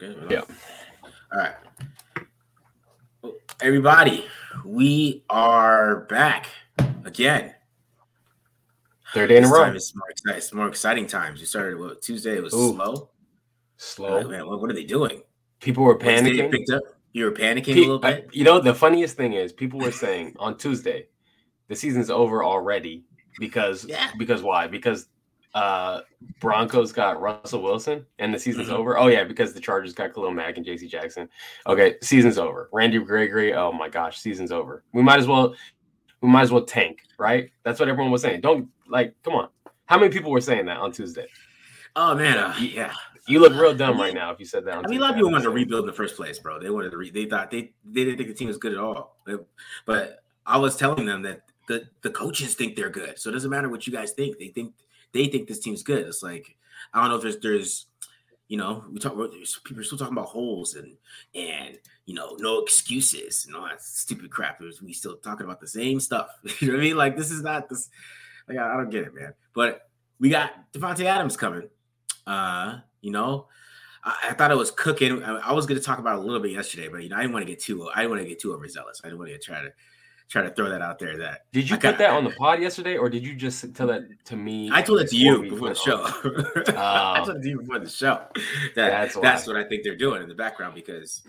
Good. Yeah. All right. Everybody, we are back again. Third day in a This row. time It's more, exciting, it's more exciting times. We started what, Tuesday. It was Ooh. slow. Slow. Man, what, what are they doing? People were Wednesday panicking. Picked up. You were panicking Pe- a little I- bit. you know, the funniest thing is people were saying on Tuesday, the season's over already because Yeah. because why? Because uh Broncos got Russell Wilson and the season's Mhm. over. Oh yeah, because the Chargers got Khalil Mack and JC Jackson. Okay, season's over. Randy Gregory, oh my gosh, season's over. We might as well we might as well tank, right? That's what everyone was saying. Don't like come on. How many people were saying that on Tuesday? Oh man, uh, yeah. You look real dumb right now if you said that on I mean, a lot of people wanted to rebuild in the first place, bro. They wanted to re. They thought they they didn't think the team was good at all. But- But I was telling them that the the coaches think they're good, so it doesn't matter what you guys think. They think they think this team's good. It's like I don't know if there's there's you know we talk people are still talking about holes and and you know no excuses and all that stupid crap. There's we still talking about the same stuff. you know what I mean? Like this is not this. Like I, I don't get it, man. But we got Davante Adams coming. Uh, you know, I, thought it was cooking. I, I was going to talk about a little bit yesterday, but you know, I didn't want to get too. I didn't want to get too overzealous. I didn't want to try to try to throw that out there. That Did you I put that on the pod yesterday, or did you just tell that to me? I told it to you before the show. I Oh. told it to you before the show. That, That's that's, what I think they're doing in the background because,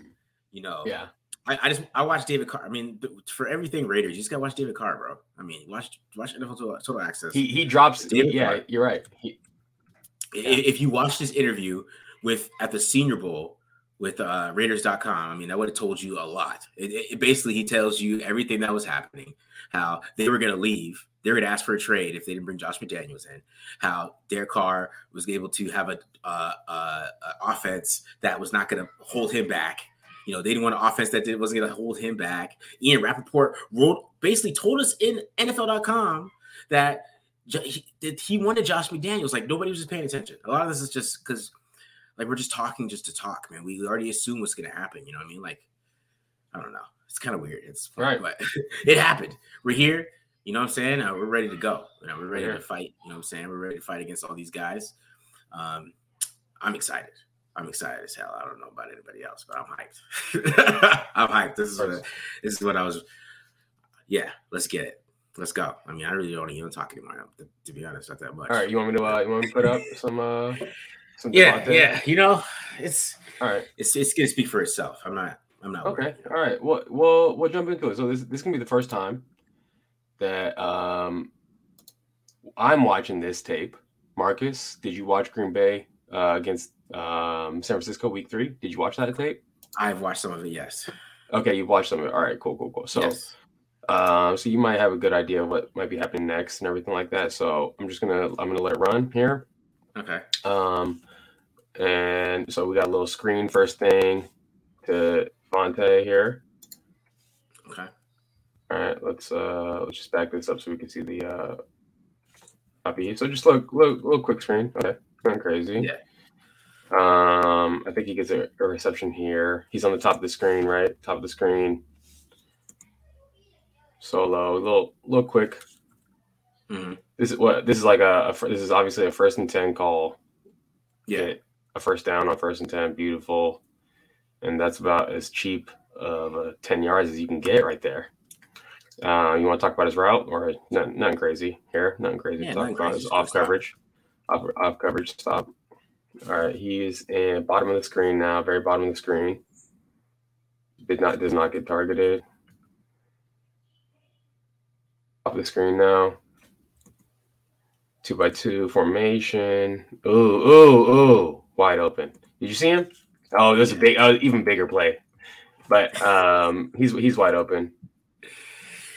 you know, Yeah, I, I just I watched David Carr. I mean, for everything Raiders, you just got to watch David Carr, bro. I mean, watch watch NFL Total, Total Access. he he drops. David yeah, Carr. you're right. He, I- If you watch this interview with at the Senior Bowl with uh, Raiders.com, I mean, that would have told you a lot. It, it- basically he tells you everything that was happening, how they were going to leave, they were going to ask for a trade if they didn't bring Josh McDaniels in, how Derek Carr was able to have a, uh, uh, offense that was not going to hold him back. You know, they didn't want an offense that wasn't going to hold him back. Ian Rapoport wrote basically told us in NFL.com that he, that he wanted Josh McDaniels. Like nobody was just paying attention. A lot of this is just because, like, we're just talking just to talk, man. We already assume what's going to happen. You know what I mean? Like, I don't know. It's kind of weird. It's Right. but it happened. We're here. You know what I'm saying? Uh, we're ready to go. You know, we're ready We're to fight. You know what I'm saying? We're ready to fight against all these guys. Um, I'm excited. I'm excited as hell. I don't know about anybody else, but I'm hyped. I'm hyped. This is what this is what I was. Yeah, let's get it. Let's go. I mean, I really don't even talk anymore. To, to be honest, not that much. all right, you want me to uh, you want me to put up some uh some Yeah, content? yeah. You know, it's All right. it's it's gonna speak for itself. I'm not. I'm not. Okay. worried. All right. Well, we'll we'll jump into it. So this this can be the first time that um I'm watching this tape. Marcus, did you watch Green Bay uh, against um, San Francisco Week Three? Did you watch that tape? I've watched some of it. Yes. Okay, you've watched some of it. All right, cool, cool, cool. So, yes. um, so you might have a good idea of what might be happening next and everything like that. So I'm just gonna I'm gonna let it run here. Okay. Um, and so we got a little screen first thing to Vontae here. Okay. All right, let's uh let's just back this up so we can see the uh copy. So just look, look, little quick screen. Okay, nothing crazy. Yeah. Um, I think he gets a, a reception here. He's on the top of the screen, right? Top of the screen. Solo, a little, little quick. Mhm. This is what this is like a, a this is obviously a first and ten call. Yeah. Get a first down on first and ten, beautiful, and that's about as cheap of a ten yards as you can get right there. Uh, you want to talk about his route or nothing, nothing crazy here? Nothing crazy. Yeah, to talk about his off coverage, off, off coverage stop. All right, he's in bottom of the screen now, very bottom of the screen. Did not does not get targeted. Off the screen now. Two by two formation. Ooh, ooh, ooh, wide open. Did you see him? Oh, there's a big, oh, even bigger play. But um, he's he's wide open.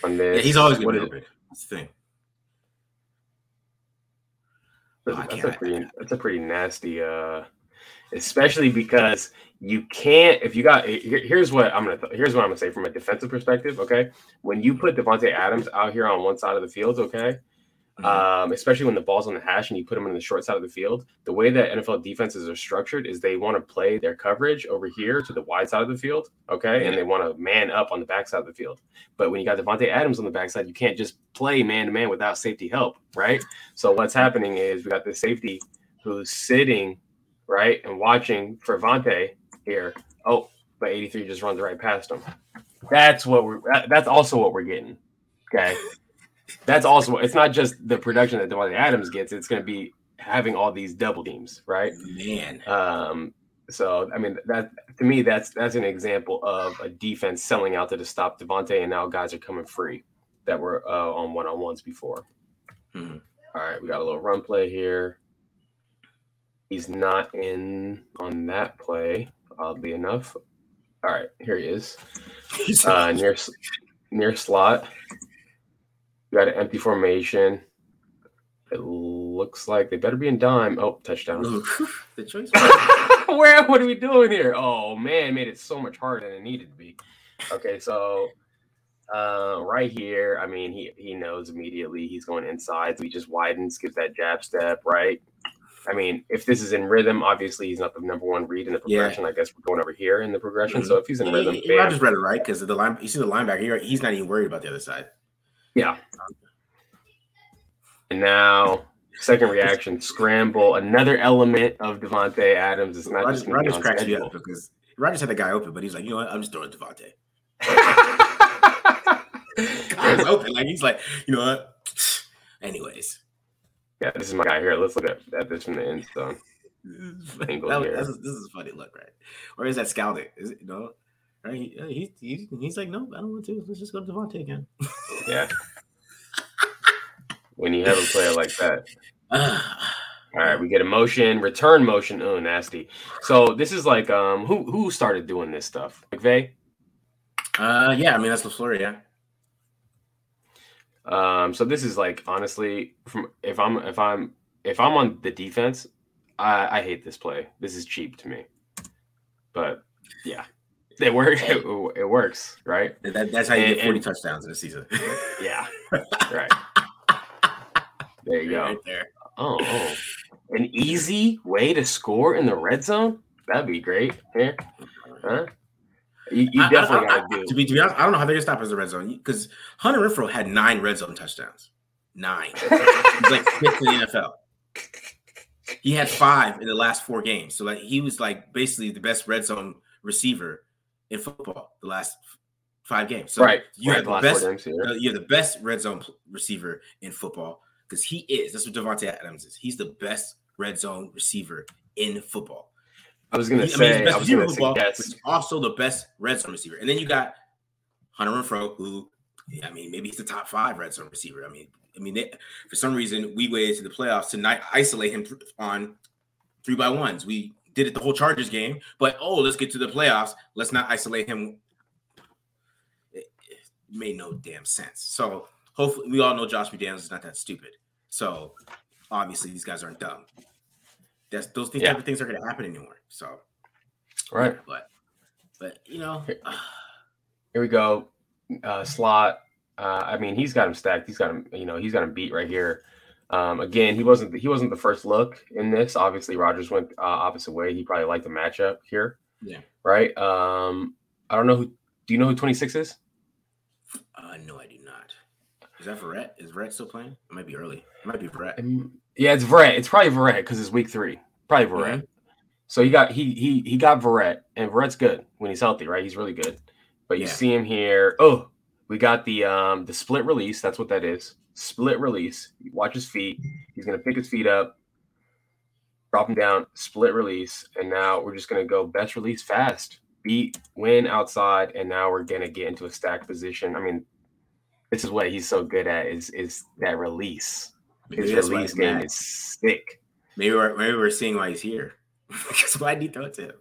On this, Yeah, he's always What it? open. That's the thing. That's, Oh, that's a pretty that's a pretty nasty uh especially because you can't if you got here, here's what I'm gonna here's what I'm gonna say from a defensive perspective. Okay, when you put Davante Adams out here on one side of the field, okay. Um, especially when the ball's on the hash and you put them on the short side of the field, the way that NFL defenses are structured is they want to play their coverage over here to the wide side of the field, okay, and they want to man up on the back side of the field. But when you got Davante Adams on the backside, you can't just play man to man without safety help, right? So what's happening is we got the safety who's sitting right and watching for Vontae here. Oh, but 83 just runs right past him. That's what we're. That's also what we're getting. Okay, that's also. It's not just the production that Davante Adams gets. It's going to be having all these double teams, right? Man. Um. So I mean that to me that's that's an example of a defense selling out to the stop Davante, and now guys are coming free that were uh, on one on ones before. Hmm. All right, we got a little run play here. He's not in on that play oddly enough. All right, here he is. Uh, near near slot. You got an empty formation. It looks like they better be in dime. Oh, touchdown. the choice. Where? What are we doing here? Oh man, made it so much harder than it needed to be. Okay, so uh, right here, I mean, he he knows immediately he's going inside. So he just widens, gives that jab step, right? I mean, if this is in rhythm, obviously he's not the number one read in the progression. Yeah. I guess we're going over here in the progression. Mm-hmm. So if he's in rhythm, he, I just read it right because the line. You see the linebacker. here, he's not even worried about the other side. Yeah. And now, second reaction, scramble. Another element of Davante Adams. It's not Rodgers, just Rodgers cracks me up because Rodgers had the guy open, but he's like, you know what? I'm just throwing Davante. Guy's open. Like he's like, you know what? Anyways. Yeah, this is my guy here. Let's look at, at this from the end zone. This is, this is a funny look, right? Or is that scouting? Is it, you know, right? He, he, he, he's like, no, I don't want to. Let's just go to Davante again. yeah. when you have a player like that. All right, we get a motion, return motion. Oh, nasty. So this is like um who who started doing this stuff? McVay? Uh yeah, I mean that's the LaFleur, yeah. Um, so this is like honestly, from if I'm if I'm if I'm on the defense, I, I hate this play. This is cheap to me. But yeah, it works. It, it, works, right? That, that's how you and, get forty and, touchdowns in a season. yeah, right. There you go. Right there. Oh, oh, an easy way to score in the red zone. That'd be great. Yeah. huh? You, you definitely got to do. To be, to be honest, I don't know how they're gonna stop as a red zone because Hunter Renfrow had nine red zone touchdowns. Nine. He's like fifth in the NFL. He had five in the last four games, so like he was like basically the best red zone receiver in football the last five games. So right, you right, have the best. Games, yeah. Uh, You're the best red zone receiver in football because he is. That's what Davante Adams is. He's the best red zone receiver in football. I was gonna say, I, mean, I was gonna football, suggest also the best red zone receiver, and then you got Hunter Renfrow, who, I mean, maybe he's the top five red zone receiver. I mean, I mean, they, for some reason, we waited to the playoffs to not isolate him on three by ones. We did it the whole Chargers game, but oh, let's get to the playoffs. Let's not isolate him. It, it made no damn sense. So hopefully, we all know Josh McDaniels is not that stupid. So obviously, these guys aren't dumb. That's those things, yeah. type of things aren't going to happen anymore. So, right. But, but you know, here we go. Uh, slot. Uh, I mean, he's got him stacked. He's got him. You know, he's got him beat right here. Um, again, he wasn't he wasn't the first look in this. Obviously, Rodgers went uh, opposite way. He probably liked the matchup here. Yeah. Right. Um, I don't know who. Do you know who twenty six is? Uh, no, I do not. Is that Verrett? Is Verrett still playing? It might be early. It might be Verrett. Um, yeah, it's Verrett. It's probably Verrett because it's week three. Probably Verrett. Mm-hmm. So he got he he he got Verrett, and Verrett's good when he's healthy, right? He's really good. But you yeah. see him here. Oh, we got the um the split release. That's what that is. Split release. Watch his feet. He's gonna pick his feet up, drop him down, split release, and now we're just gonna go best release fast. Beat win outside, and now we're gonna get into a stack position. I mean, this is what he's so good at is is that release. His release game is sick. Maybe we're maybe we're seeing why he's here. because why did he throw it to him?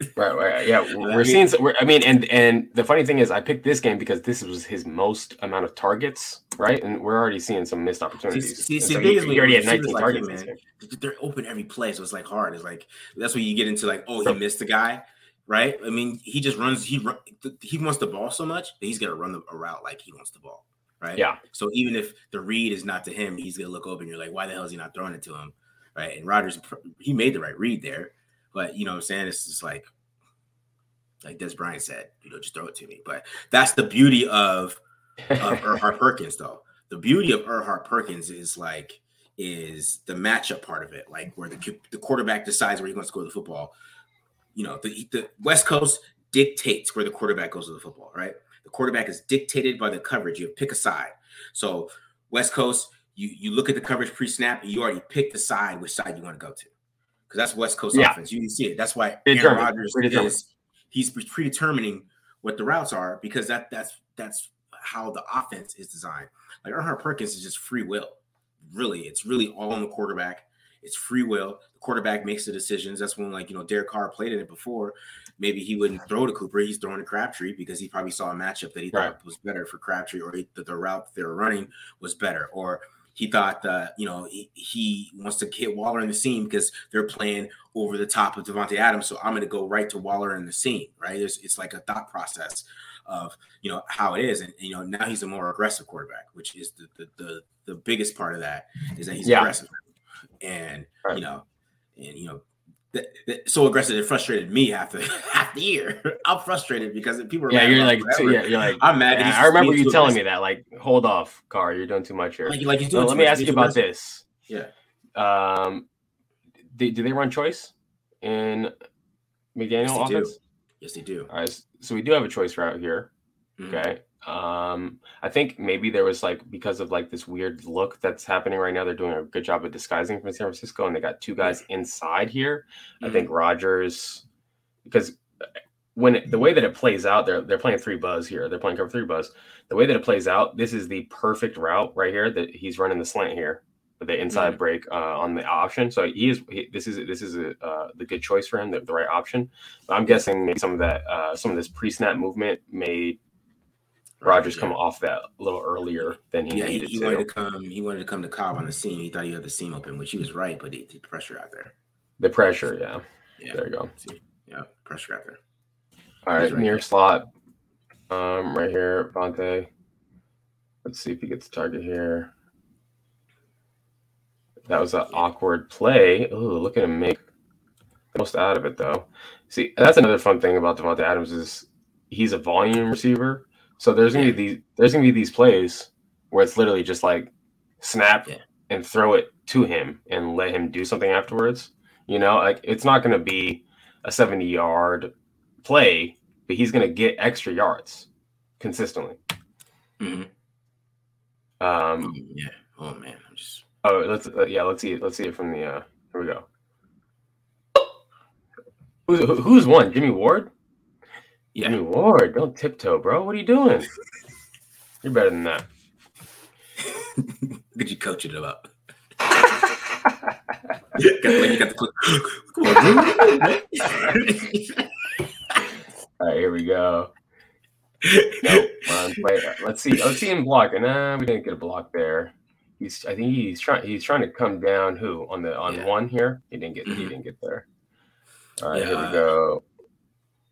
right, right, yeah. We're, we're seeing. We're, I mean, and and the funny thing is, I picked this game because this was his most amount of targets, right? And we're already seeing some missed opportunities. See, see, so he, he already had 19 like targets. man, they're open every play, so it's like hard. It's like that's where you get into like, oh, he missed the guy, right? I mean, he just runs. He run, he wants the ball so much that he's gonna run the, a route like he wants the ball, right? Yeah. So even if the read is not to him, he's gonna look open. You're like, why the hell is he not throwing it to him, right? And Rodgers, he made the right read there, but you know what I'm saying? It's just like, like Dez Bryant said, you know, just throw it to me. But that's the beauty of of Erhardt Perkins, though. The beauty of Erhardt Perkins is like is the matchup part of it, like where the the quarterback decides where he wants to go to the football. You know, the, the West Coast dictates where the quarterback goes to the football, right? The quarterback is dictated by the coverage. You pick a side. So West Coast, you you look at the coverage pre-snap, and you already pick the side which side you want to go to, because that's West Coast Yeah. offense. You can see it. That's why Aaron Rodgers is he's predetermining what the routes are because that that's that's how the offense is designed. Like Erhardt Perkins is just free will. Really, it's really all on the quarterback. It's free will. The quarterback makes the decisions. That's when, like, you know, Derek Carr played in it before. Maybe he wouldn't throw to Cooper. He's throwing to Crabtree because he probably saw a matchup that he Right. thought was better for Crabtree, or he, that the route they were running was better, or he thought that you know he, he wants to hit Waller in the seam because they're playing over the top of Davante Adams. So I'm going to go right to Waller in the seam. Right? There's, it's like a thought process of you know how it is, and you know now he's a more aggressive quarterback, which is the the the, the biggest part of that is that he's Yeah. aggressive, and Right. you know, and you know. That, that, so aggressive it frustrated me half the half the year. I'm frustrated because people are Yeah, you're like, whatever. yeah, you're like. I'm mad. yeah, I remember you too telling me that. Like, hold off, Carr. You're doing too much here. Like, like doing let too me much. ask you about aggressive. this. Yeah. Um, do, do they run choice in McDaniel Yes, they do. Yes, they do. All right, so we do have a choice route here. Mhm. Okay. Um, I think maybe there was like because of like this weird look that's happening right now. They're doing a good job of disguising from San Francisco, and they got two guys inside here. I Mhm. think Rodgers, because when it, the way that it plays out, they're they're playing three buzz here. They're playing cover three buzz. The way that it plays out, this is the perfect route right here. That he's running the slant here, the inside break uh, on the option. So he is. He, this is this is a, uh, the good choice for him, the, the right option. I'm guessing maybe some of that, uh, some of this pre-snap movement made Rodgers Yeah. come off that a little earlier than he Yeah, he, needed he to. wanted to come. He wanted to come to Cobb on the seam. He thought he had the seam open, which he was right, but he did pressure out there. The pressure, yeah. Yeah. There you go. Yeah, pressure out there. All right, right near there. slot. Um, right here, Vontae. Let's see if he gets a target here. That was an awkward play. Ooh, look at him make the most out of it, though. See, that's another fun thing about Davante Adams is he's a volume receiver. So there's gonna be these there's gonna be these plays where it's literally just like snap Yeah. and throw it to him and let him do something afterwards. You know, like it's not gonna be a 70 yard play, but he's gonna get extra yards consistently. Mhm. Um, yeah. Oh man. Oh, let's uh, yeah, let's see it. Let's see it from the. uh Here we go. Who's who- who's one? Jimmy Ward. Yeah. Jimmy Ward, don't tiptoe, bro. What are you doing? You're better than that. Look at you coach it up. got, like, you got the clip. Come on, dude. All right, here we go. Nope, run, play. Let's see. Let's see him block. And nah, we didn't get a block there. He's. I think he's trying. He's trying to come down. Who on the on Yeah. one here? He didn't get. He Mhm. didn't get there. All right, here we go.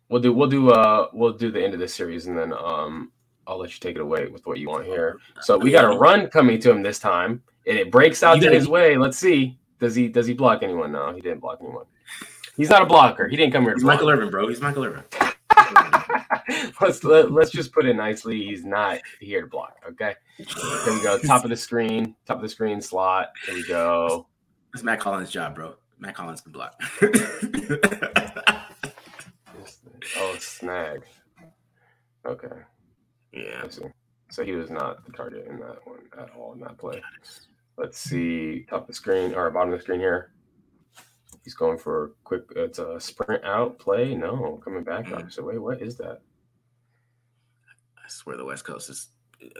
We'll do. We'll do. Uh, we'll do the end of this series, and then um, I'll let you take it away with what you want here. So we got a run coming to him this time, and it breaks out to his way. Let's see. Does he? Does he block anyone? No, he didn't block anyone. He's not a blocker. He didn't come here. He's. Michael Irvin, bro. He's Michael Irvin. let's let, let's just put it nicely. He's not here to block. Okay. Here we go. Top of the screen. Top of the screen slot. Here we go. That's Mack Hollins' job, bro. Mack Hollins can block. Oh, snag. Okay. yeah. I see. So he was not the target in that one at all in that play. Let's see. Top of the screen or bottom of the screen here. He's going for a quick. It's a sprint out play. No, coming back mm. up. So wait, what is that? I swear the West Coast is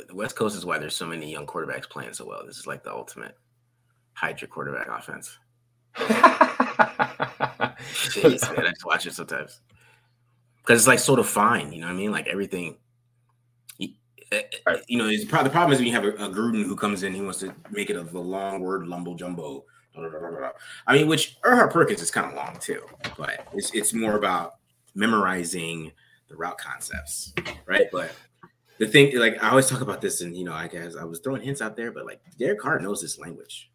the West Coast is why there's so many young quarterbacks playing so well. This is like the ultimate hide your quarterback offense. Jeez, man, I just watch it sometimes because it's like so defined. You know what I mean? Like everything. you- eh, eh, right. you know, the problem is when you have a, a, Gruden who comes in, he wants to make it a the long word lumbo jumbo. I mean, which Erhardt Perkins is kind of long too, but it's it's more about memorizing the route concepts, right? But the thing, like I always talk about this, and you know, I guess I was throwing hints out there, but like Derek Carr knows this language,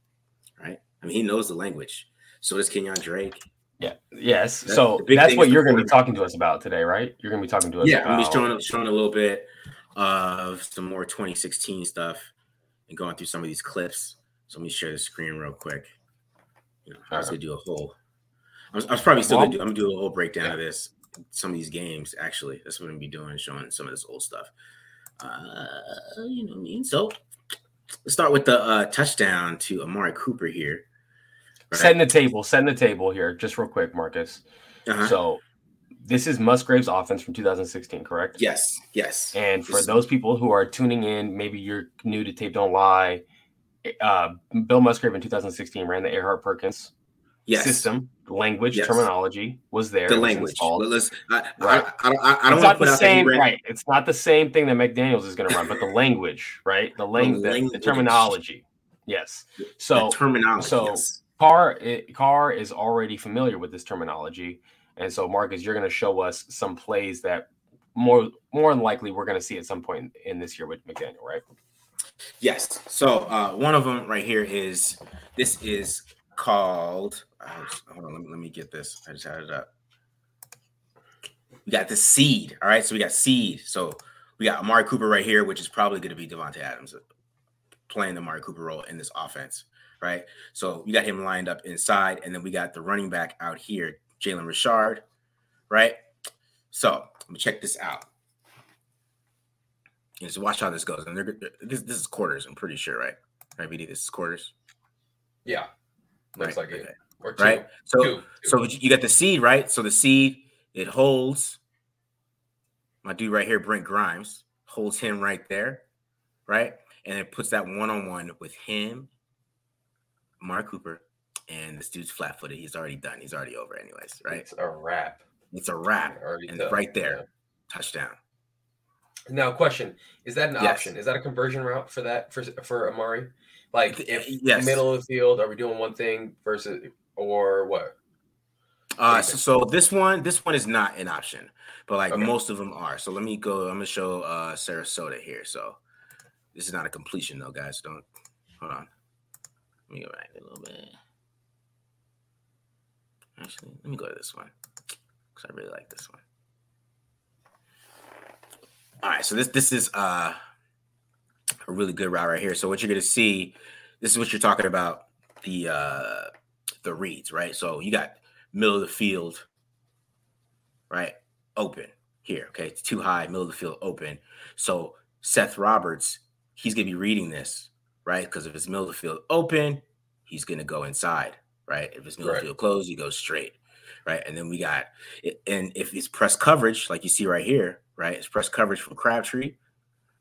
right? I mean, he knows the language. So does Kenyan Drake. Yeah. Yes. That, so that's what you're going to be talking to us about today, right? You're going to be talking to us. Yeah, about... I'm just showing showing a little bit of some more 2016 stuff and going through some of these clips. So let me share the screen real quick. You know, I was gonna do a whole. I was, I was probably still well, gonna do. I'm gonna do a whole breakdown yeah. of this. Some of these games, actually, that's what I'm gonna be doing, showing some of this old stuff. Uh, you know what I mean. So let's start with the uh, touchdown to Amari Cooper here. Right? Setting the table, setting the table here, just real quick, Marcus. Uh-huh. So this is Musgrave's offense from 2016, correct? Yes, yes. And for those people who are tuning in, maybe you're new to Tape Don't Lie. Uh, Bill Musgrave in 2016 ran the Erhardt Perkins yes. system, language, yes. terminology was there. The language. Let's, I, right. I, I, I, don't want to put the same, right. It's not the same thing that McDaniels is going to run, but the language, right? The, lang- the, language. the terminology. Yes. So the terminology. So yes. Carr, it, Carr is already familiar with this terminology and so, Marcus, you're going to show us some plays that more more than likely we're going to see at some point in this year with McDaniel, right? Yes. So uh, one of them right here is this is called. Uh, hold on, let me, let me get this. I just had it up. We got the seed. All right, so we got seed. So we got Amari Cooper right here, which is probably going to be Davante Adams playing the Amari Cooper role in this offense, right? So we got him lined up inside, and then we got the running back out here, Jalen Richard, right? So let me check this out. And so watch how this goes. And they're, they're, this this is quarters. I'm pretty sure, right? Right, BD, this is quarters. Yeah, looks right. like it. Or two. Right. So two. so you got the seed, right? So the seed it holds. My dude right here, Brent Grimes, holds him right there, right? And it puts that one on one with him, Mark Cooper, and this dude's flat footed. He's already done. He's already over, anyways, right? It's a wrap. It's a wrap. And done. right there, yeah. touchdown. Now, question: Is that an yes. option? Is that a conversion route for that for for Amari? Like, if yes. middle of the field, are we doing one thing versus or what? Uh, so, so, this one, this one is not an option, but like okay. most of them are. So let me go. I'm gonna show uh Sarasota here. So this is not a completion though, guys. Don't hold on. Let me go back a little bit. Actually, let me go to this one because I really like this one. All right, so this this is uh, a really good route right here. So what you're gonna see, this is what you're talking about the uh, the reads, right? So you got middle of the field, right, open here. Okay, it's too high, middle of the field open. So Seth Roberts, he's gonna be reading this, right? Because if it's middle of the field open, he's gonna go inside right? If it's middle right. Of the field closed, he goes straight, right? And then we got, and if it's press coverage, like you see right here, right? It's press coverage from Crabtree,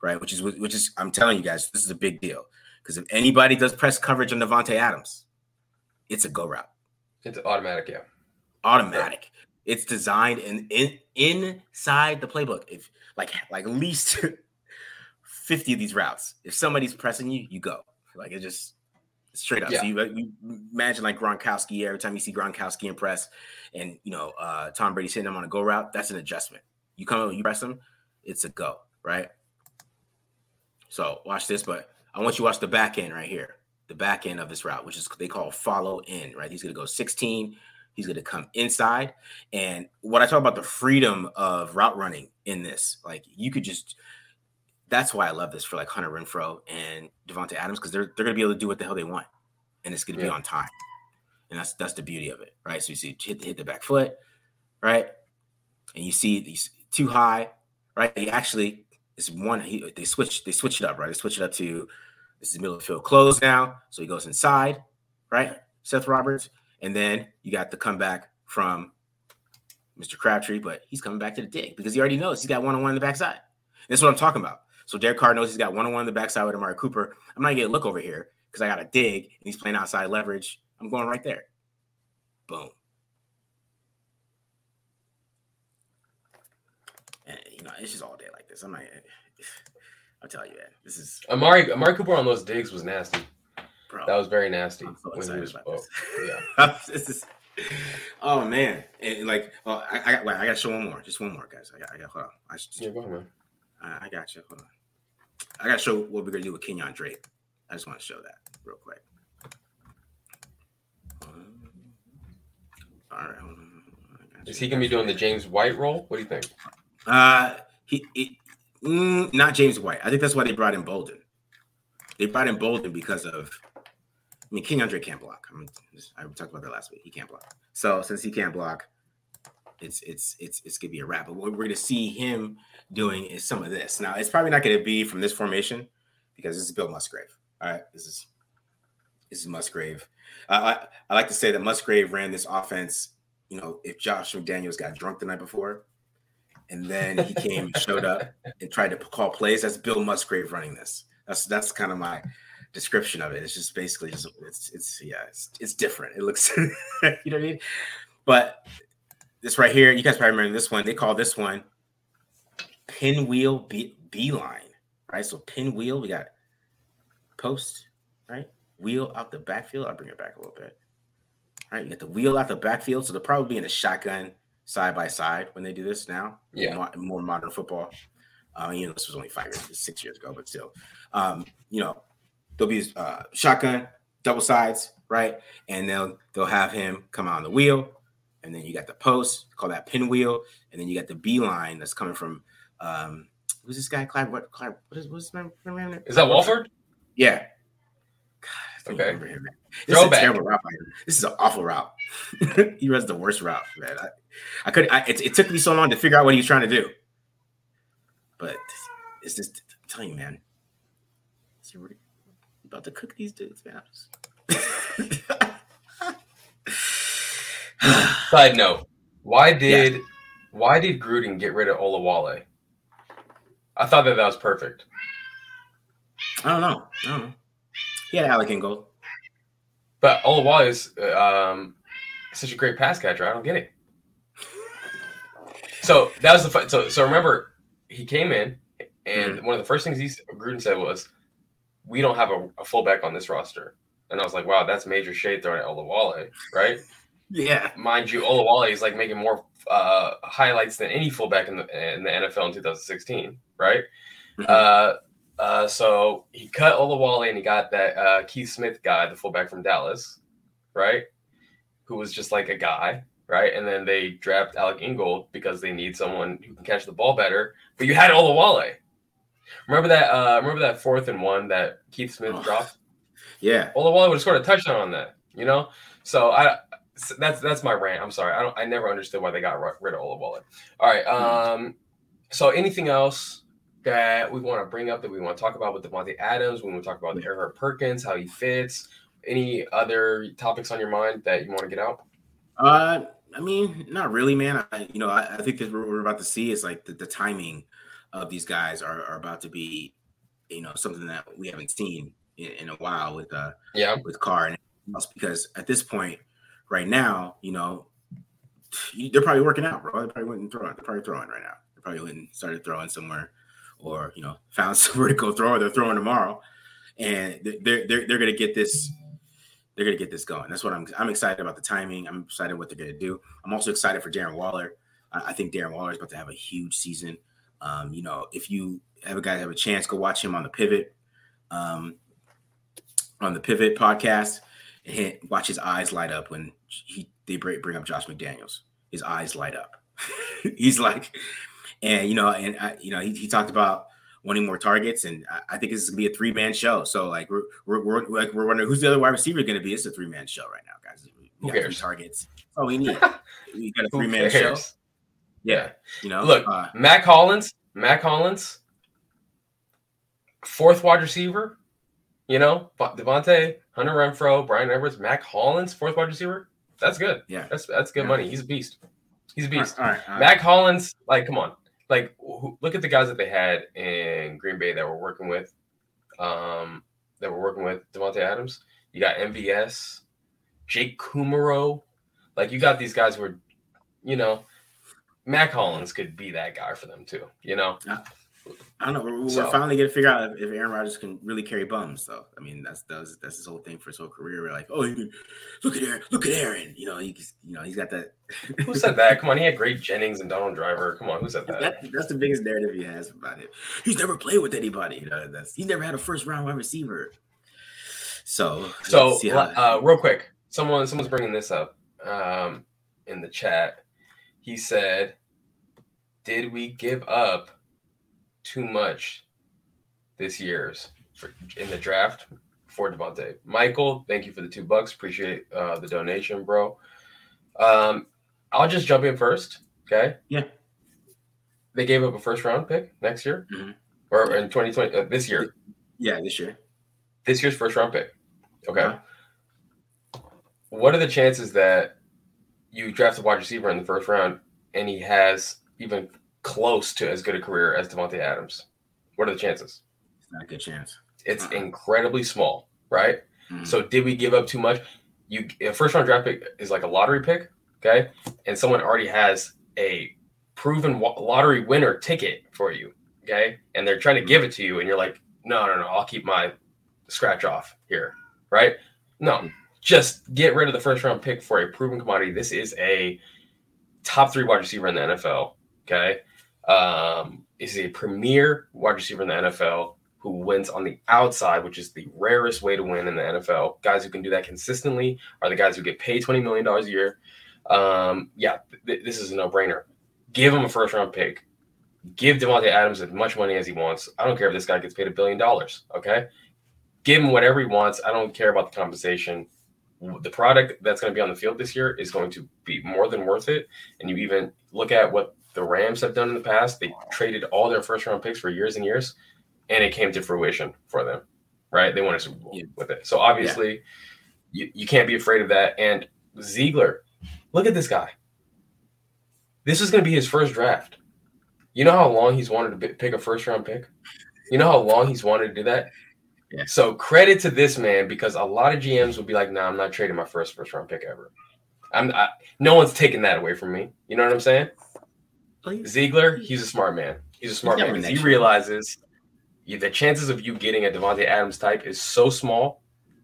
right? Which is which is I'm telling you guys, this is a big deal because if anybody does press coverage on Davante Adams, it's a go route. It's automatic, yeah. Automatic. It's designed and in, inside the playbook. If like like at least 50 of these routes, if somebody's pressing you, you go. Like it just straight up. Yeah. So you, you, imagine like Gronkowski every time you see Gronkowski in press, and you know uh, Tom Brady hitting him on a go route. That's an adjustment. You come you press him, it's a go, right? So watch this, but I want you to watch the back end right here, the back end of this route, which is they call follow in, right? He's gonna go 16. He's going to come inside. And what I talk about the freedom of route running in this, like you could just that's why I love this for like Hunter Renfrow and Davante Adams because they're they're gonna be able to do what the hell they want, and it's gonna yeah. be on time, and that's that's the beauty of it, right? So you see hit hit the back foot, right, and you see these too high, right? He actually is one. He, they switch they switch it up, right? They switch it up to this is middle field close now, so he goes inside, right? Seth Roberts, and then you got the comeback from Mr. Crabtree, but he's coming back to the dig because he already knows he's got one on one on the backside. That's what I'm talking about. So Derek Carr knows he's got one on one on the backside with Amari Cooper. I'm not gonna look over here because I got a dig and he's playing outside leverage. I'm going right there. Boom. And you know, it's just all day like this. I'm not. I'll tell you, man. This is Amari Amari Cooper on those digs was nasty. Bro, that was very nasty. I'm so excited was, about oh, this. Yeah. this is oh man, and like, oh, I, I got, wait, I got to show one more, just one more, guys. I got, I got, hold on. I just, yeah, go man. I, I got you. Hold on. I got to show what we're gonna do with Kenyan Drake. I just want to show that real quick. All right. Is he gonna be doing the James White role? What do you think? Uh, he, he mm, not James White. I think that's why they brought in Bolden. They brought in Bolden because of I mean, King Drake can't block. I mean, I talked about that last week. He can't block. So since he can't block, it's it's it's it's gonna be a wrap. But what we're gonna see him doing is some of this. Now it's probably not gonna be from this formation because this is Bill Musgrave. All right, this is this is Musgrave. Uh, I I like to say that Musgrave ran this offense. You know, if Josh McDaniels got drunk the night before, and then he came and showed up and tried to call plays, that's Bill Musgrave running this. That's that's kind of my description of it. It's just basically just it's it's yeah, it's it's different. It looks you know what I mean? But this right here, you guys probably remember this one. They call this one pinwheel B beeline, right? So pinwheel, we got post, right? Wheel out the backfield. I'll bring it back a little bit. All right, you got the wheel out the backfield. So they're probably in a shotgun side by side when they do this now. Yeah, more, more modern football. Uh, you know, this was only five years, six years ago, but still, um, you know, there'll be uh, shotgun, double sides, right? And they'll they'll have him come out on the wheel, and then you got the post, call that pinwheel, and then you got the beeline that's coming from um, who's this guy? Clive? What? What is what's his name? Is that Walford? Yeah. God, okay. This is a terrible route. This is an awful route. he runs the worst route, man. I, I could. I, it, it, took me so long to figure out what he was trying to do, but it's just I'm telling you, man. About to cook these dudes, man. Side note: Why did yeah. why did Gruden get rid of Olawale? I thought that that was perfect. I don't know. I don't know. He had Alec Ingold. But Olawale is um, such a great pass catcher. I don't get it. So that was the fun. So so remember, he came in, and mm one of the first things he Gruden said was, we don't have a, a fullback on this roster. And I was like, wow, that's major shade thrown at Olawale, right? yeah. Mind you, Olawale is like making more uh, highlights than any fullback in the in the NFL in 2016, right? Mm-hmm. Uh, uh, so he cut Olawale and he got that uh, Keith Smith guy, the fullback from Dallas, right? Who was just like a guy, right? And then they draft Alec Ingold because they need someone who can catch the ball better. But you had Olawale, Remember that? Uh, remember that fourth and one that Keith Smith oh, dropped? Yeah. Olawale would have scored a touchdown on that. You know, so I that's that's my rant. I'm sorry. I don't. I never understood why they got rid of Olawale. All right. Hmm. Um. So anything else that we want to bring up that we want to talk about with Davante Adams? When we talk about the Erhardt Perkins, how he fits. Any other topics on your mind that you want to get out? Uh, I mean, not really, man. I, you know, I, I think that what we're about to see is like the, the timing of these guys are, are about to be, you know, something that we haven't seen in, in a while with uh yeah with Carr and else because at this point, right now, you know, they're probably working out, bro. They probably went and throwing. They're probably throwing right now. They probably went and started throwing somewhere, or you know, found somewhere to go throw. Or they're throwing tomorrow, and they're they're they're gonna get this. They're gonna get this going. That's what I'm. I'm excited about the timing. I'm excited what they're gonna do. I'm also excited for Darren Waller. I, I think Darren Waller is about to have a huge season. Um, you know, if you have a guy have a chance, go watch him on the Pivot, um, on the Pivot podcast, and watch his eyes light up when he they bring up Josh McDaniels. His eyes light up. He's like, and you know, and I, you know, he, he talked about wanting more targets, and I, I think this is gonna be a three man show. So like we're we're, we're like we're wondering who's the other wide receiver going to be. It's a three man show right now, guys. We got three targets. Oh, we need. we got a three man show. Yeah, you know, look, uh, Mack Hollins, Mack Hollins, fourth wide receiver. You know, Davante, Hunter Renfrow, Bryan Edwards, Mack Hollins, fourth wide receiver. That's good. Yeah, that's that's good yeah. money. He's a beast. He's a beast. All right, all right, Mack Hollins, like, come on, like, look at the guys that they had in Green Bay that were working with, um, that were working with Davante Adams. You got MVS, Jake Kumerow. Like, you got these guys who are, you know, Mack Hollins could be that guy for them too. You know. I don't know. We're, So- finally gonna figure out if, Aaron Rodgers can really carry bums. Though I mean, that's that's that's his whole thing for his whole career. We're like, oh, can, look at Aaron, look at Aaron. You know, he's you know he's got that. Who said that? Come on, he had Greg Jennings and Donald Driver. Come on, who said that? that, that's the biggest narrative he has about it. He's never played with anybody. You know, that's he's never had a first round wide receiver. So So, how- uh, real quick, someone someone's bringing this up um, in the chat. He said, "Did we give up too much this year's for, in the draft for Davante?" Michael, thank you for the two bucks. Appreciate uh, the donation, bro. Um, I'll just jump in first. Okay. Yeah. They gave up a first round pick next year, Mhm. or in 2020 uh, this year. yeah, this year. This year's first round pick. Okay. Uh-huh. What are the chances that you draft a wide receiver in the first round and he has even close to as good a career as Davante Adams? What are the chances? It's not a good chance. It's Uh-uh. incredibly small, right? Mhm. So did we give up too much? You a first round draft pick is like a lottery pick, okay? And someone already has a proven lottery winner ticket for you, okay? And they're trying to give it to you, and you're like, no, no, no, I'll keep my scratch off here, right? No, just get rid of the first round pick for a proven commodity. This is a top three wide receiver in the NFL, okay? Um, is a premier wide receiver in the NFL who wins on the outside, which is the rarest way to win in the NFL. Guys who can do that consistently are the guys who get paid $20 million a year. Um, yeah, th- this is a no brainer. Give him a first round pick. Give Davante Adams as much money as he wants. I don't care if this guy gets paid a billion dollars. Okay. Give him whatever he wants. I don't care about the compensation. The product that's going to be on the field this year is going to be more than worth it. And you even look at what the Rams have done in the past. They traded all their first round picks for years and years and it came to fruition for them, right? They won a Super Bowl Yeah. with it. So obviously, you, you can't be afraid of that. And Ziegler, look at this guy. This is going to be his first draft. You know how long he's wanted to pick a first round pick? You know how long he's wanted to do that? Yeah. So credit to this man because a lot of GMs will be like, "No, nah, I'm not trading my first first round pick ever." I'm I, no one's taking that away from me. You know what I'm saying? Ziegler, he's a smart man. He's a smart He's man because he realizes the chances of you getting a Davante Adams type is so small.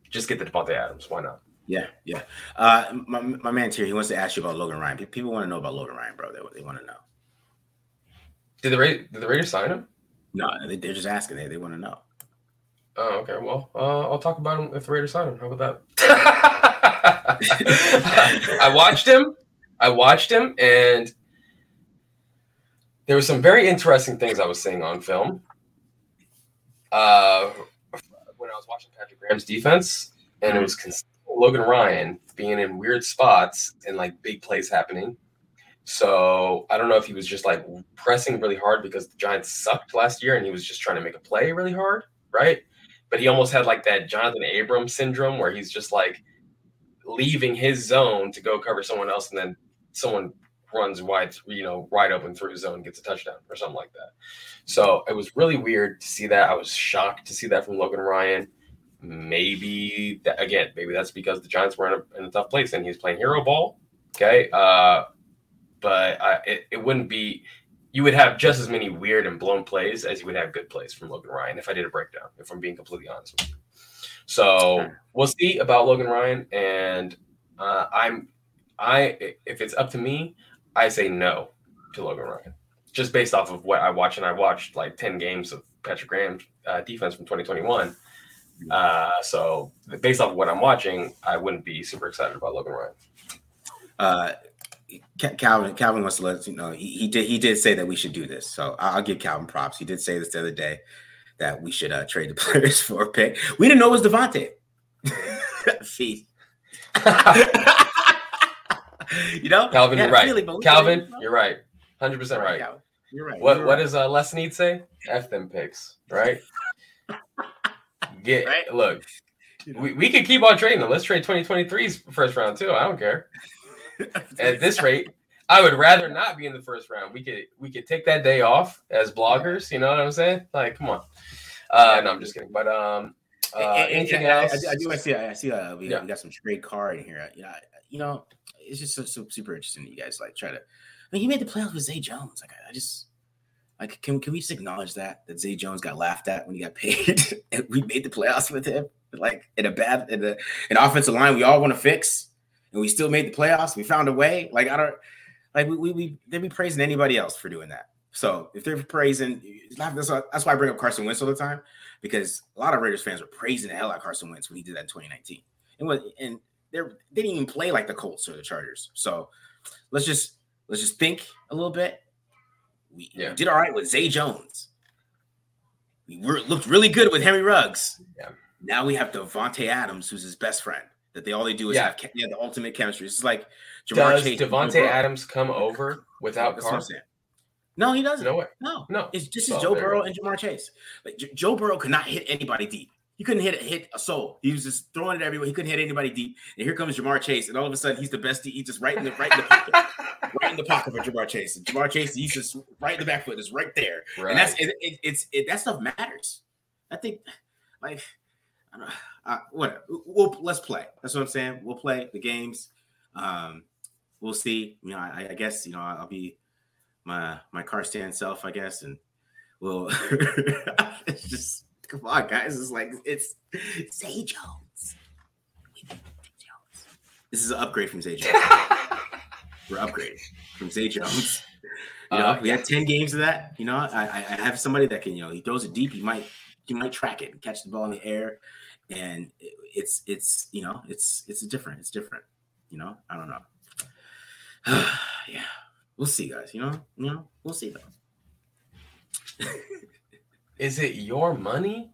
Just get the Davante Adams. Why not? Yeah, yeah. Uh, my, my man's here. He wants to ask you about Logan Ryan. People want to know about Logan Ryan, bro. They, they want to know. Did the Ra- did the Raiders sign him? No, they, they're just asking. They, they want to know. Oh, okay. Well, uh, I'll talk about him if the Raiders sign him. How about that? I watched him. I watched him, and there were some very interesting things I was seeing on film. Uh, when I was watching Patrick Graham's defense, and it was Logan Ryan being in weird spots and like big plays happening. So I don't know if he was just like pressing really hard because the Giants sucked last year, and he was just trying to make a play really hard, right? But he almost had like that Jonathan Abrams syndrome where he's just like leaving his zone to go cover someone else, and then someone runs wide, you know, wide open through his zone, gets a touchdown or something like that. So it was really weird to see that. I was shocked to see that from Logan Ryan. Maybe that, again, maybe that's because the Giants were in a, in a tough place and he's playing hero ball. Okay, uh, but I, it, it wouldn't be. You would have just as many weird and blown plays as you would have good plays from Logan Ryan if I did a breakdown. If I'm being completely honest with you. So we'll see about Logan Ryan, and uh, I'm I if it's up to me, I say no to Logan Ryan, just based off of what I watch, and I watched like ten games of Patrick Graham's uh, defense from 2021. Uh, so based off of what I'm watching, I wouldn't be super excited about Logan Ryan. Ca- Calvin Calvin wants to let us know he, he did he did say that we should do this. So I'll give Calvin props. He did say this the other day that we should uh, trade the players for a pick. We didn't know it was Davante. See. you know, Calvin, you're right. feeling, Calvin, didn't know. you're right. Hundred percent right. You're right. What You're what right. does uh, Les Snead say? F them picks, right? Get Right. look. We, we could keep on trading them. Let's trade 2023's first round too. I don't care. At this rate, I would rather not be in the first round. We could we could take that day off as bloggers. You know what I'm saying? Like, come on. Uh, no, I'm just kidding. But um, uh, anything else? I, I do. I see. I see. Uh, we, Yeah. we got some straight card in here. You know, you know, it's just so, so super interesting. You guys like try to. I mean, he made the playoffs with Zay Jones. Like, I, I just, Like, can can we just acknowledge that that Zay Jones got laughed at when he got paid, and we made the playoffs with him? Like in a bad in the an offensive line we all want to fix, and we still made the playoffs. We found a way. Like I don't like we we, we they'd be praising anybody else for doing that. So if they're praising, that's why, that's why I bring up Carson Wentz all the time because a lot of Raiders fans were praising the hell out of Carson Wentz when he did that in 2019, and what and they didn't even play like the Colts or the Chargers. So let's just let's just think a little bit. We, yeah. did all right with Zay Jones. We were, looked really good with Henry Ruggs. Yeah. Now we have Davante Adams, who's his best friend. That they all they do is yeah. have yeah, the ultimate chemistry. It's like Ja'Marr Does Chase, Davante Adams come over without Carr? No, he doesn't. No, way. no, no. It's just oh, Joe Burrow and Ja'Marr Chase. Like J- Joe Burrow could not hit anybody deep. He couldn't hit hit a soul. He was just throwing it everywhere. He couldn't hit anybody deep. And here comes Ja'Marr Chase, and all of a sudden he's the best. He's just right in the right in the pocket, right in the pocket for Ja'Marr Chase. And Ja'Marr Chase, he's just right in the back foot, is right there. Right. And that's it, it, it's it, that stuff matters. I think, like, I don't know, uh, whatever. We'll let's play. That's what I'm saying. We'll play the games. Um, we'll see. You know, I, I guess you know I'll be my my Carr stand self, I guess, and we'll it's just Come on, guys. It's like it's Zay Jones. This is an upgrade from Zay Jones. We're upgrading from Zay Jones. You know, uh, we had 10 games of that. You know, I, I have somebody that can, you know, he throws it deep, he might he might track it and catch the ball in the air. And it's it's you know, it's it's different. It's different. You know, I don't know. yeah. We'll see, guys. You know, you know, we'll see though. Is it your money?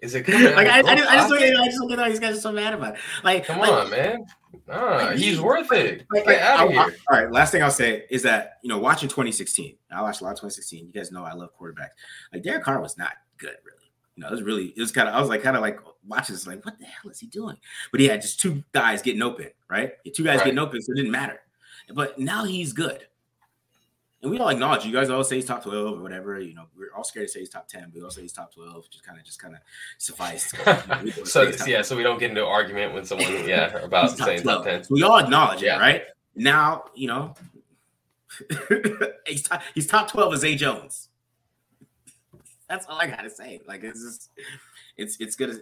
Is it like I, I, just, I just don't get I just don't get why these guys are so mad about it. Like, come like, on, man. Nah, like, he's worth it. Like, Get out of here. all right, last thing I'll say is that you know, watching 2016, I watched a lot of 2016. You guys know I love quarterbacks. Like Derek Carr was not good, really. You know, it was really, it was kind of, I was like, kind of like watching this, like, what the hell is he doing? But he had just two guys getting open, right? Two guys right. getting open, so it didn't matter. But now he's good and we all acknowledge you guys all say he's top 12 or whatever you know we're all scared to say he's top 10 but we all say he's top 12 just kind of just kind of suffice you know, so yeah so we don't get into argument when someone yeah about saying top 10 so we all acknowledge yeah. it right now you know he's, top, he's top 12 as Zay Jones that's all I gotta say like it's just it's it's gonna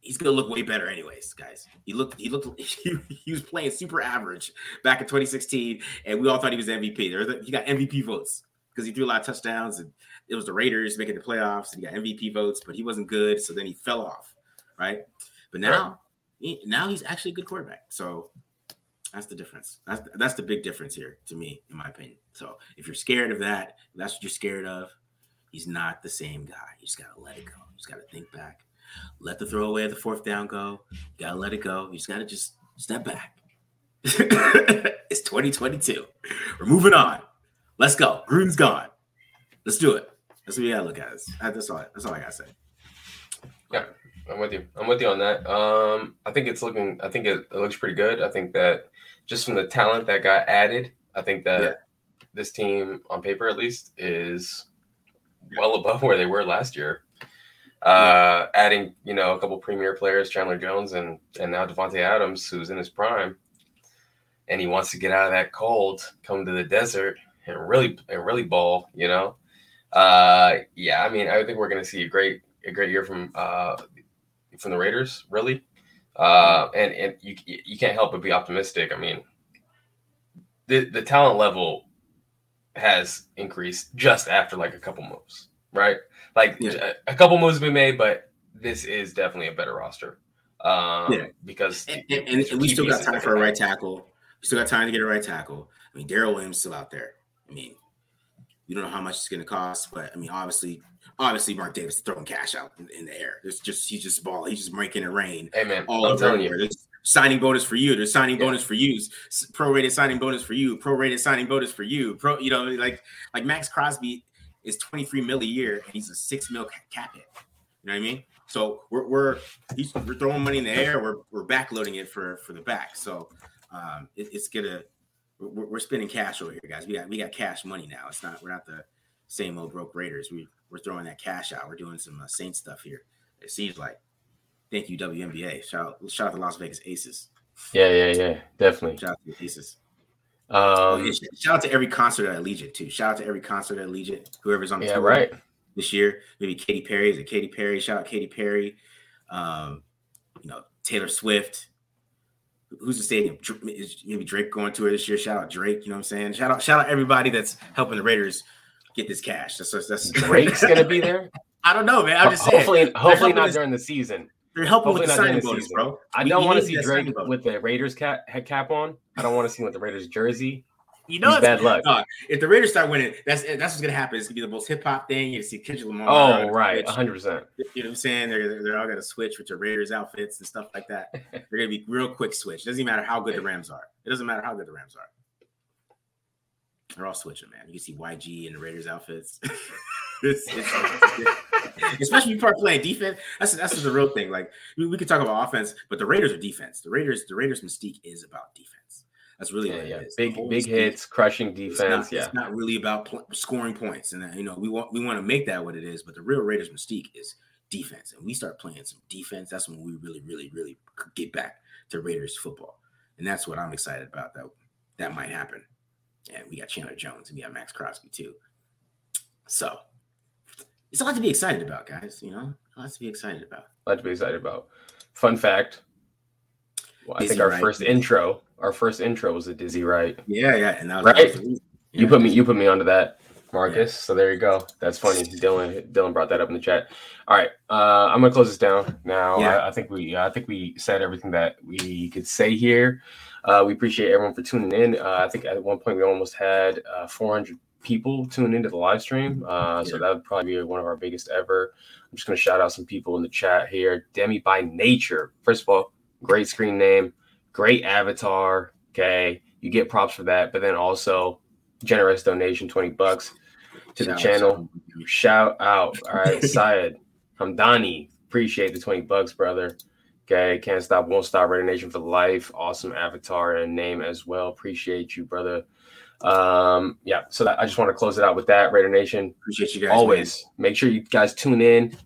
he's gonna look way better anyways, guys. He looked he looked he, he, was playing super average back in 2016, and we all thought he was MVP. There, was, he got MVP votes because he threw a lot of touchdowns, and it was the Raiders making the playoffs, and he got MVP votes, but he wasn't good, so then he fell off, right? But now, right. He, now he's actually a good quarterback. So that's the difference. That's that's the big difference here to me, in my opinion. So if you're scared of that, that's what you're scared of. He's not the same guy. You just gotta let it go. You just gotta think back let the throwaway of the fourth down go. You gotta let it go. You just gotta just step back. it's 2022. We're moving on. Let's go. Gruden's gone. Let's do it. That's what we gotta look at. That's all. That's all I gotta say. Yeah, I'm with you. I'm with you on that. Um, I think it's looking. I think it, it looks pretty good. I think that just from the talent that got added, I think that yeah. this team, on paper at least, is well above where they were last year uh, adding you know a couple premier players, Chandler Jones and and now Davante Adams, who's in his prime, and he wants to get out of that cold, come to the desert and really and really ball. You know, uh, yeah. I mean, I think we're going to see a great a great year from uh, from the Raiders, really. Uh, and and you you can't help but be optimistic. I mean, the the talent level has increased just after like a couple moves, right? Like yeah. a, couple moves have been made, but this is definitely a better roster. Um, yeah, because and, and, and we still got time for a right tackle. We still got time to get a right tackle. I mean, Daryl Williams still out there. I mean, we don't know how much it's going to cost, but I mean, obviously, obviously, Mark Davis throwing cash out in, in the air. It's just he's just ball. He's just making it rain. Hey man, all I'm over you. There's signing bonus for you. There's signing yeah. bonus for you. Prorated signing bonus for you. Prorated signing bonus for you. Pro, you know, like like Maxx Crosby is 23 mil a year and he's a six mil cap hit. You know what I mean? So we're we're we're throwing money in the air. We're we're backloading it for for the back. So um, it, it's gonna we're, we're, spending cash over here, guys. We got we got cash money now. It's not we're not the same old broke Raiders. We we're throwing that cash out. We're doing some uh, Saint stuff here. It seems like. Thank you, WNBA. Shout out, shout out to Las Vegas Aces. Yeah, yeah, yeah, definitely. Shout out to the Aces. Oh, Um, Shout out to every concert at Allegiant too. Shout out to every concert at Allegiant. Whoever's on the yeah, tour right. this year. Maybe Katy Perry. Is it Katy Perry? Shout out Katy Perry. Um, you know Taylor Swift. Who's the stadium? Is maybe Drake going to it this year? Shout out Drake. You know what I'm saying? Shout out, shout out everybody that's helping the Raiders get this cash. That's that's, that's Drake's gonna be there. I don't know, man. I'm just saying. hopefully, hopefully not during the season. They're helping Hopefully with the signing bonus, season. bro. I We- don't want to see Drake with the Raiders cap head cap on. I don't want to see him with the Raiders jersey. You know, He's it's- bad luck. if the Raiders start winning, that's that's what's gonna happen. It's gonna be the most hip hop thing. You see Kendrick Lamar. Oh, right, hundred percent. You know what I'm saying? They're, they're all gonna switch with the Raiders outfits and stuff like that. They're gonna be real quick switch. Doesn't even matter how good the Rams are. It doesn't matter how good the Rams are. They're all switching, man. You can see YG in the Raiders outfits. It's- it's- especially if you start playing defense. That's that's the real thing. Like we, we could talk about offense, but the Raiders are defense. The Raiders, the Raiders mystique is about defense. That's really Yeah, what yeah. it is. Big big hits, crushing it's defense. not, yeah, it's not really about pl- scoring points, and uh, you know we want we want to make that what it is. But the real Raiders mystique is defense, and we start playing some defense. That's when we really, really, really get back to Raiders football, and that's what I'm excited about. That that might happen. And we got Chandler Jones and we got Maxx Crosby too. So it's a lot to be excited about, guys. You know, a lot to be excited about. a lot to be excited about. Fun fact. Well, I Dizzy think our Wright. first intro, our first intro was a Dizzy Wright. Yeah, yeah, and that was, Right? that was the. You put me you put me onto that, Marcus. So there you go. That's funny. Dylan Dylan brought that up in the chat. All right, uh, I'm gonna close this down now. Yeah. I, I think we I think we said everything that we could say here. Uh, we appreciate everyone for tuning in. Uh, I think at one point we almost had uh, 400 people tune into the live stream. Uh, So that would probably be one of our biggest ever. I'm just gonna shout out some people in the chat here. Demi by nature. First of all, great screen name, great avatar. Okay, you get props for that. But then also generous donation, 20 bucks to the channel. Shout out. All right, Syed Hamdani. Appreciate the 20 bucks, brother. Okay, can't stop, won't stop. Raider Nation for life. Awesome avatar and name as well. Appreciate you, brother. Um, yeah, so that, I just want to close it out with that. Raider Nation, Appreciate you guys. man. always make sure you guys tune in.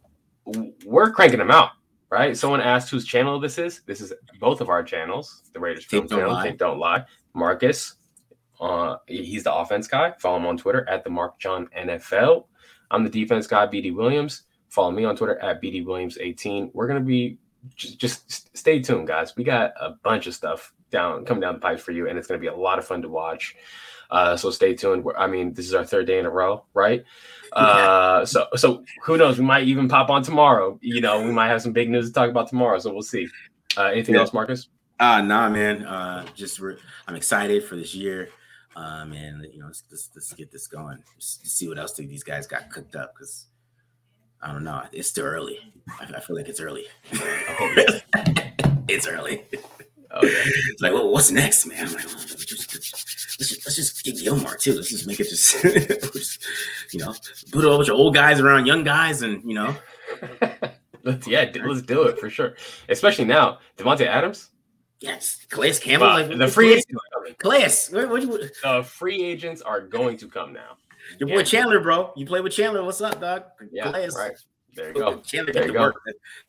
We're cranking them out, right? Someone asked whose channel this is. This is both of our channels, the Raiders Film channel. Lie. Think Don't Lie. Marcus, uh, he's the offense guy. Follow him on Twitter at the Mark John NFL. I'm the defense guy, BD Williams. Follow me on Twitter at BD Williams 18. We're gonna be just, just stay tuned, guys. We got a bunch of stuff down coming down the pipe for you, and it's gonna be a lot of fun to watch. Uh, so stay tuned. We're- I mean, this is our third day in a row, right? Uh, so so who knows? We might even pop on tomorrow. You know, we might have some big news to talk about tomorrow. So we'll see. Uh, anything Yeah. else, Marcus? Uh nah, man. Uh, just re- I'm excited for this year. Um, and you know, let's, let's, let's get this going. Just to see what else these guys got cooked up because I don't know. It's too early. I, I feel like it's early. it's early. Oh yeah. It's like, well, what's next, man? I'm like, well, let's, just, let's, just, let's just get Gilmore too. Let's just make it just, just, you know, put a bunch of old guys around young guys, and you know, let's yeah, let's do it for sure. Especially now, Davante Adams. Yes, Calais Campbell, Well, like the free Calais- agents, Calais, what, what, you- the free agents are going to come now. your boy Yeah. Chandler, bro. You play with Chandler. What's up, dog? Yeah, Calais. right. There you go. Chandler, There get to go. work.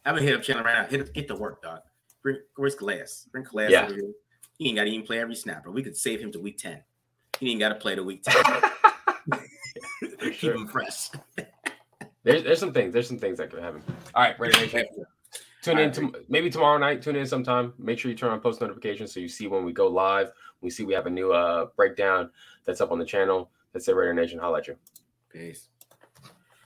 I'm gonna hit up Chandler right now. Hit get to work, dog. Bring where's Calais? Bring Calais Yeah. over here. He ain't got to even play every snap, bro. We could save him to week ten. He ain't got to play to week ten. Keep sure. him fresh. There's there's some things. There's some things that could happen. All right, Raider Nation. Tune in to maybe tomorrow night. Tune in sometime. Make sure you turn on post notifications so you see when we go live. We see we have a new uh breakdown that's up on the channel. That's it, Raider Nation. Holla at you. Peace.